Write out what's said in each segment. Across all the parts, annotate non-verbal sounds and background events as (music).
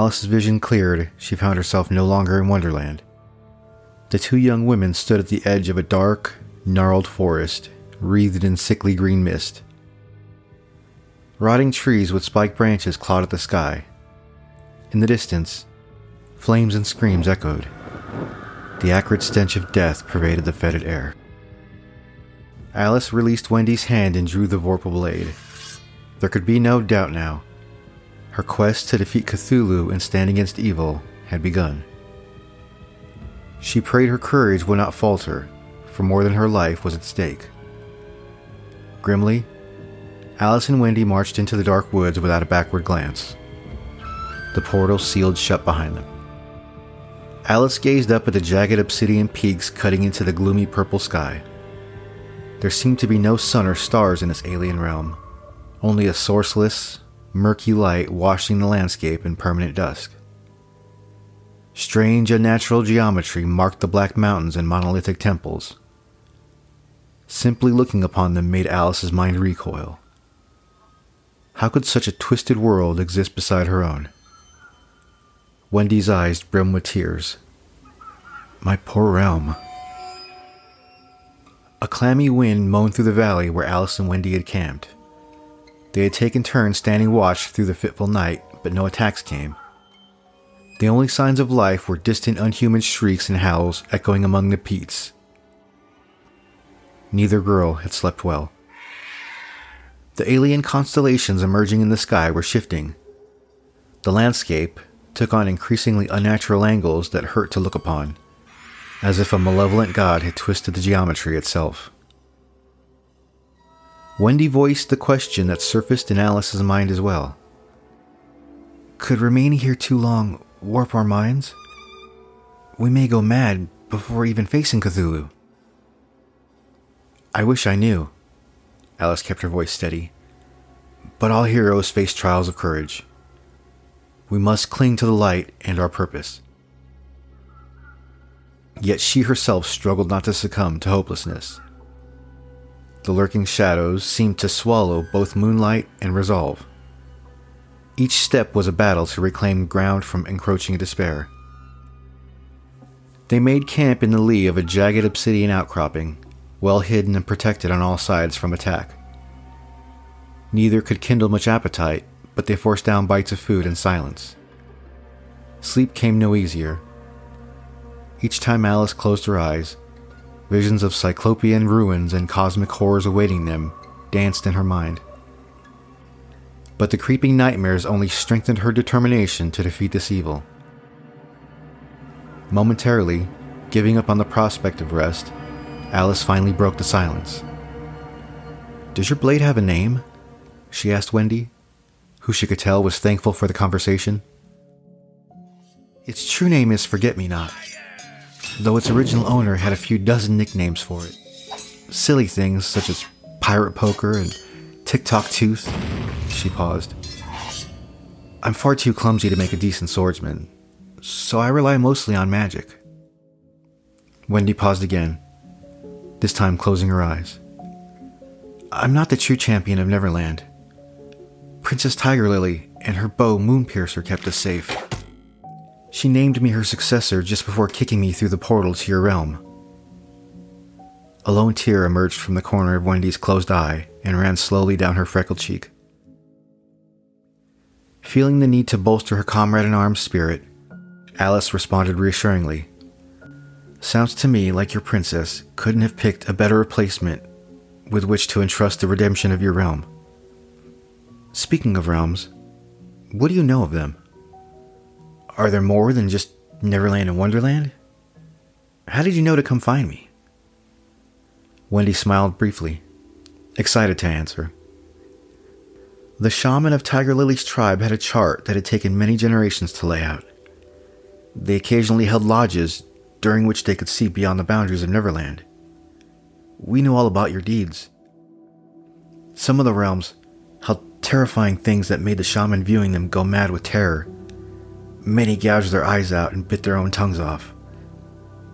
Alice's vision cleared, she found herself no longer in Wonderland. The two young women stood at the edge of a dark, gnarled forest, wreathed in sickly green mist. Rotting trees with spiked branches at the sky. In the distance, flames and screams echoed. The acrid stench of death pervaded the fetid air. Alice released Wendy's hand and drew the Vorpal blade. There could be no doubt now. Her quest to defeat Cthulhu and stand against evil had begun. She prayed her courage would not falter, for more than her life was at stake. Grimly, Alice and Wendy marched into the dark woods without a backward glance. The portal sealed shut behind them. Alice gazed up at the jagged obsidian peaks cutting into the gloomy purple sky. There seemed to be no sun or stars in this alien realm, only a sourceless, murky light washing the landscape in permanent dusk. Strange unnatural geometry marked the black mountains and monolithic temples. Simply looking upon them made Alice's mind recoil. How could such a twisted world exist beside her own? Wendy's eyes brimmed with tears. My poor realm. A clammy wind moaned through the valley where Alice and Wendy had camped. They had taken turns standing watch through the fitful night, but no attacks came. The only signs of life were distant unhuman shrieks and howls echoing among the peats. Neither girl had slept well. The alien constellations emerging in the sky were shifting. The landscape took on increasingly unnatural angles that hurt to look upon as if a malevolent god had twisted the geometry itself. Wendy voiced the question that surfaced in Alice's mind as well. Could remaining here too long warp our minds? We may go mad before even facing Cthulhu. I wish I knew. Alice kept her voice steady. But all heroes face trials of courage. We must cling to the light and our purpose. Yet she herself struggled not to succumb to hopelessness. The lurking shadows seemed to swallow both moonlight and resolve. Each step was a battle to reclaim ground from encroaching despair. They made camp in the lee of a jagged obsidian outcropping, well hidden and protected on all sides from attack. Neither could kindle much appetite, but they forced down bites of food in silence. Sleep came no easier, each time Alice closed her eyes, visions of cyclopean ruins and cosmic horrors awaiting them danced in her mind. But the creeping nightmares only strengthened her determination to defeat this evil. Momentarily, giving up on the prospect of rest, Alice finally broke the silence. Does your blade have a name? she asked Wendy, who she could tell was thankful for the conversation. Its true name is Forget Me Not though its original owner had a few dozen nicknames for it. Silly things such as Pirate Poker and TikTok Tooth. She paused. I'm far too clumsy to make a decent swordsman, so I rely mostly on magic. Wendy paused again, this time closing her eyes. I'm not the true champion of Neverland. Princess Tiger Lily and her bow Moonpiercer kept us safe. She named me her successor just before kicking me through the portal to your realm. A lone tear emerged from the corner of Wendy's closed eye and ran slowly down her freckled cheek. Feeling the need to bolster her comrade in arms' spirit, Alice responded reassuringly. Sounds to me like your princess couldn't have picked a better replacement with which to entrust the redemption of your realm. Speaking of realms, what do you know of them? Are there more than just Neverland and Wonderland? How did you know to come find me? Wendy smiled briefly, excited to answer. The shaman of Tiger Lily's tribe had a chart that had taken many generations to lay out. They occasionally held lodges during which they could see beyond the boundaries of Neverland. We knew all about your deeds. Some of the realms held terrifying things that made the shaman viewing them go mad with terror Many gouged their eyes out and bit their own tongues off.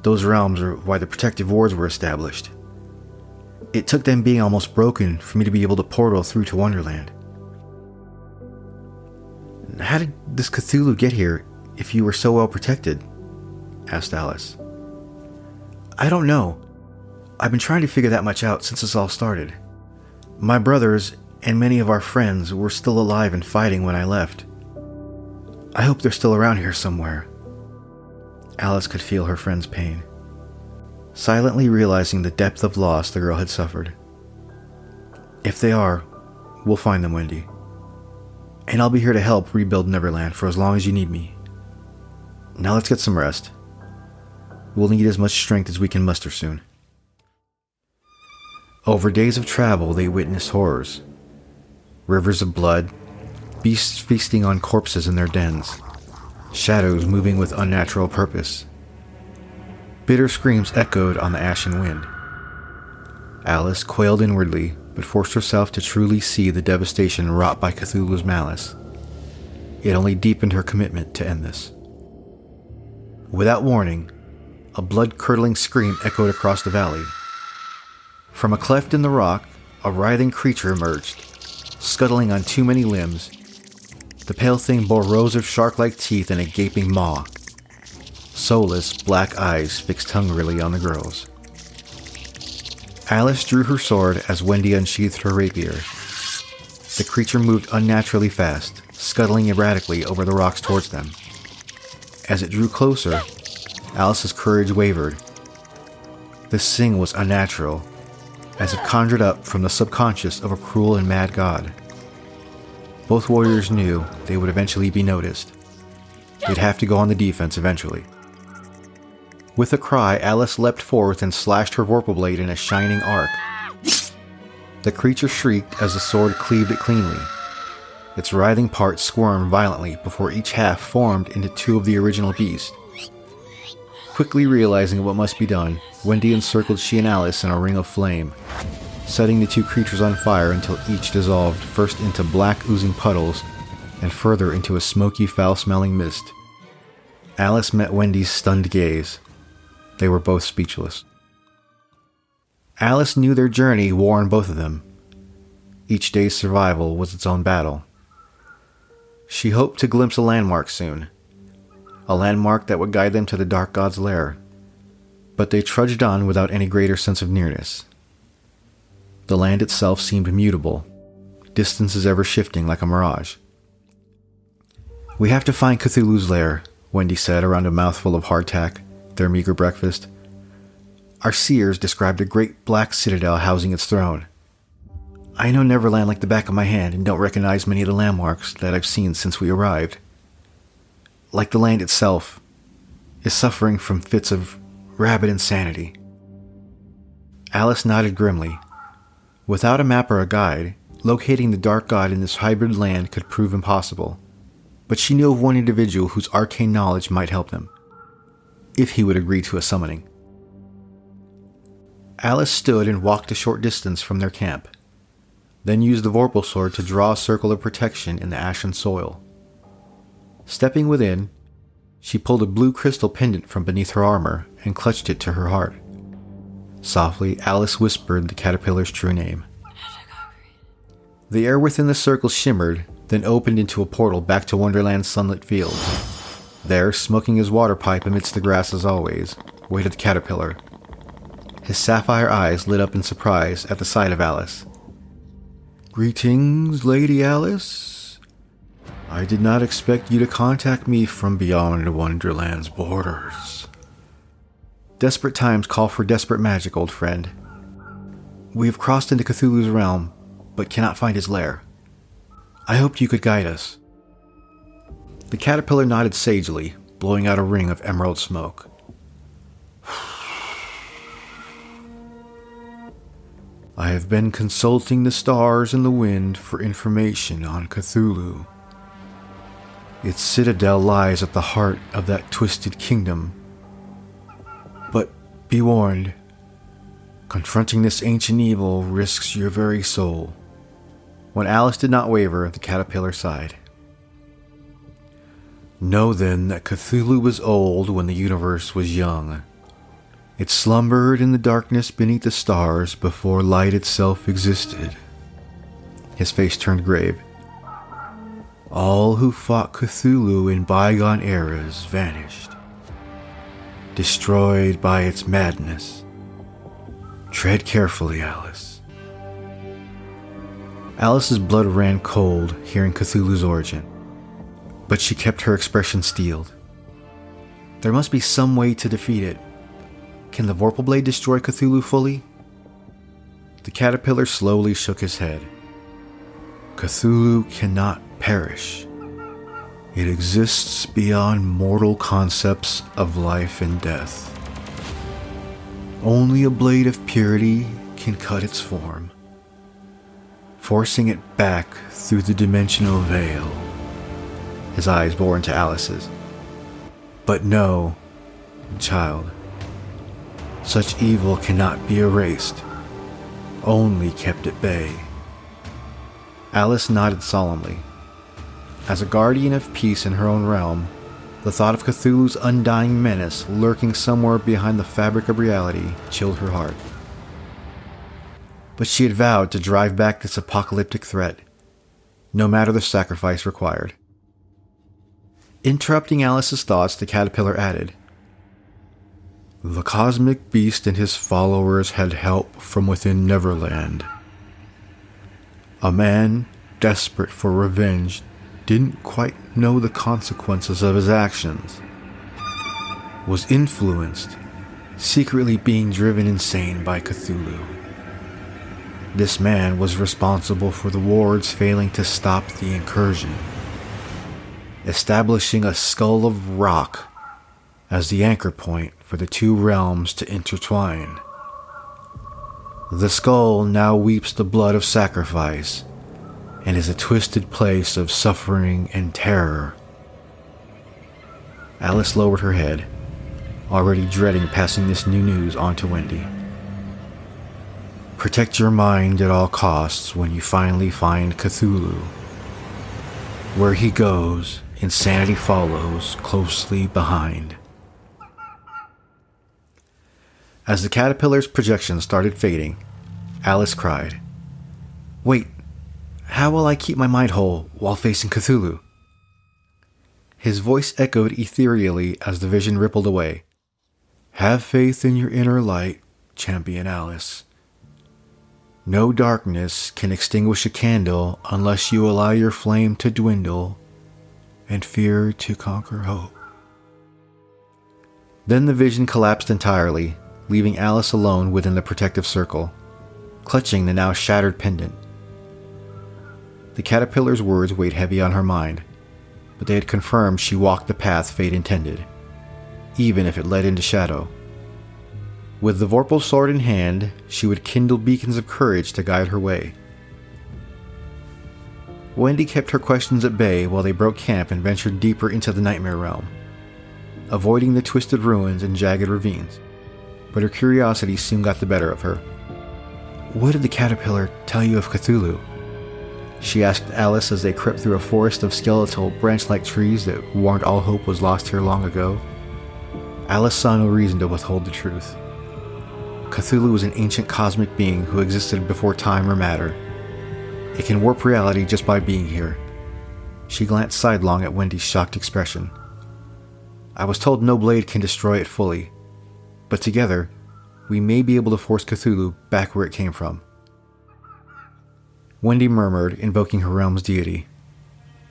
Those realms are why the protective wards were established. It took them being almost broken for me to be able to portal through to Wonderland. How did this Cthulhu get here if you were so well protected? asked Alice. I don't know. I've been trying to figure that much out since this all started. My brothers and many of our friends were still alive and fighting when I left. I hope they're still around here somewhere. Alice could feel her friend's pain, silently realizing the depth of loss the girl had suffered. If they are, we'll find them, Wendy. And I'll be here to help rebuild Neverland for as long as you need me. Now let's get some rest. We'll need as much strength as we can muster soon. Over days of travel, they witnessed horrors rivers of blood, beasts feasting on corpses in their dens, shadows moving with unnatural purpose. Bitter screams echoed on the ashen wind. Alice quailed inwardly, but forced herself to truly see the devastation wrought by Cthulhu's malice. It only deepened her commitment to end this. Without warning, a blood curdling scream echoed across the valley. From a cleft in the rock, a writhing creature emerged, scuttling on too many limbs. The pale thing bore rows of shark like teeth and a gaping maw. Soulless, black eyes fixed hungrily on the girls. Alice drew her sword as Wendy unsheathed her rapier. The creature moved unnaturally fast, scuttling erratically over the rocks towards them. As it drew closer, Alice's courage wavered. This thing was unnatural, as if conjured up from the subconscious of a cruel and mad god. Both warriors knew they would eventually be noticed. They'd have to go on the defense eventually. With a cry, Alice leapt forth and slashed her vorpal blade in a shining arc. The creature shrieked as the sword cleaved it cleanly. Its writhing parts squirmed violently before each half formed into two of the original beast. Quickly realizing what must be done, Wendy encircled she and Alice in a ring of flame, setting the two creatures on fire until each dissolved first into black oozing puddles and further into a smoky, foul smelling mist. Alice met Wendy's stunned gaze. They were both speechless. Alice knew their journey wore on both of them. Each day's survival was its own battle. She hoped to glimpse a landmark soon, a landmark that would guide them to the Dark God's lair. But they trudged on without any greater sense of nearness. The land itself seemed mutable, distances ever shifting like a mirage. We have to find Cthulhu's lair, Wendy said around a mouthful of hardtack, their meager breakfast. Our seers described a great black citadel housing its throne. I know Neverland like the back of my hand and don't recognize many of the landmarks that I've seen since we arrived like the land itself, is suffering from fits of rabid insanity. Alice nodded grimly. Without a map or a guide, locating the Dark God in this hybrid land could prove impossible. But she knew of one individual whose arcane knowledge might help them, if he would agree to a summoning. Alice stood and walked a short distance from their camp, then used the Vorpal sword to draw a circle of protection in the ashen soil. Stepping within, she pulled a blue crystal pendant from beneath her armor and clutched it to her heart. Softly, Alice whispered the caterpillar's true name. The air within the circle shimmered, then opened into a portal back to Wonderland's sunlit fields. There, smoking his water pipe amidst the grass as always, waited the caterpillar. His sapphire eyes lit up in surprise at the sight of Alice. Greetings, Lady Alice, I did not expect you to contact me from beyond Wonderland's borders. Desperate times call for desperate magic, old friend. We have crossed into Cthulhu's realm, but cannot find his lair. I hoped you could guide us. The caterpillar nodded sagely, blowing out a ring of emerald smoke. (sighs) I have been consulting the stars and the wind for information on Cthulhu. Its citadel lies at the heart of that twisted kingdom. Be warned confronting this ancient evil risks your very soul. When Alice did not waver, the caterpillar sighed. Know then that Cthulhu was old when the universe was young. It slumbered in the darkness beneath the stars before light itself existed. His face turned grave. All who fought Cthulhu in bygone eras vanished, destroyed by its madness. Tread carefully, Alice. Alice's blood ran cold hearing Cthulhu's origin, but she kept her expression steeled. There must be some way to defeat it. Can the Vorpal Blade destroy Cthulhu fully? The caterpillar slowly shook his head. Cthulhu cannot perish. It exists beyond mortal concepts of life and death. Only a blade of purity can cut its form, forcing it back through the dimensional veil. His eyes bore into Alice's. But no, child, such evil cannot be erased, only kept at bay. Alice nodded solemnly. As a guardian of peace in her own realm, the thought of Cthulhu's undying menace lurking somewhere behind the fabric of reality chilled her heart. But she had vowed to drive back this apocalyptic threat, no matter the sacrifice required. Interrupting Alice's thoughts, the caterpillar added, The cosmic beast and his followers had help from within Neverland. A man desperate for revenge didn't quite know the consequences of his actions, was influenced, secretly being driven insane by Cthulhu. This man was responsible for the wards failing to stop the incursion, establishing a skull of rock as the anchor point for the two realms to intertwine. The skull now weeps the blood of sacrifice and is a twisted place of suffering and terror. Alice lowered her head, already dreading passing this new news on to Wendy. Protect your mind at all costs when you finally find Cthulhu. Where he goes, insanity follows closely behind. As the caterpillar's projection started fading, Alice cried, Wait, how will I keep my mind whole while facing Cthulhu? His voice echoed ethereally as the vision rippled away. Have faith in your inner light, champion Alice. No darkness can extinguish a candle unless you allow your flame to dwindle and fear to conquer hope. Then the vision collapsed entirely, leaving Alice alone within the protective circle, clutching the now shattered pendant. The caterpillar's words weighed heavy on her mind, but they had confirmed she walked the path fate intended, even if it led into shadow. With the Vorpal sword in hand, she would kindle beacons of courage to guide her way. Wendy kept her questions at bay while they broke camp and ventured deeper into the nightmare realm, avoiding the twisted ruins and jagged ravines. But her curiosity soon got the better of her. What did the caterpillar tell you of Cthulhu? She asked Alice as they crept through a forest of skeletal, branch like trees that warned all hope was lost here long ago. Alice saw no reason to withhold the truth. Cthulhu was an ancient cosmic being who existed before time or matter. It can warp reality just by being here. She glanced sidelong at Wendy's shocked expression. I was told no blade can destroy it fully, but together, we may be able to force Cthulhu back where it came from. Wendy murmured, invoking her realm's deity.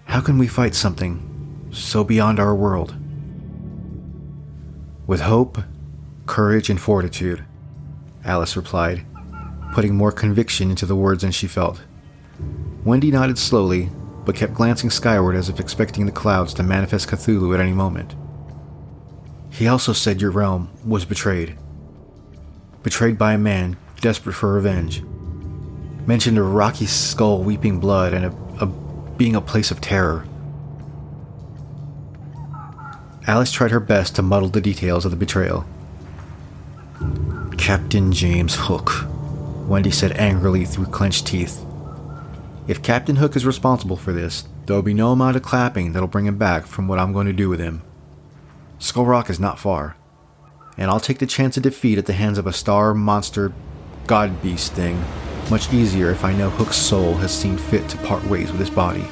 How can we fight something so beyond our world? With hope, courage, and fortitude, Alice replied, putting more conviction into the words than she felt. Wendy nodded slowly, but kept glancing skyward as if expecting the clouds to manifest Cthulhu at any moment. He also said your realm was betrayed. Betrayed by a man desperate for revenge mentioned a rocky skull weeping blood and a, a, being a place of terror. Alice tried her best to muddle the details of the betrayal. Captain James Hook, Wendy said angrily through clenched teeth. If Captain Hook is responsible for this, there'll be no amount of clapping that'll bring him back from what I'm going to do with him. Skull Rock is not far, and I'll take the chance of defeat at the hands of a star monster god beast thing much easier if I know Hook's soul has seen fit to part ways with his body.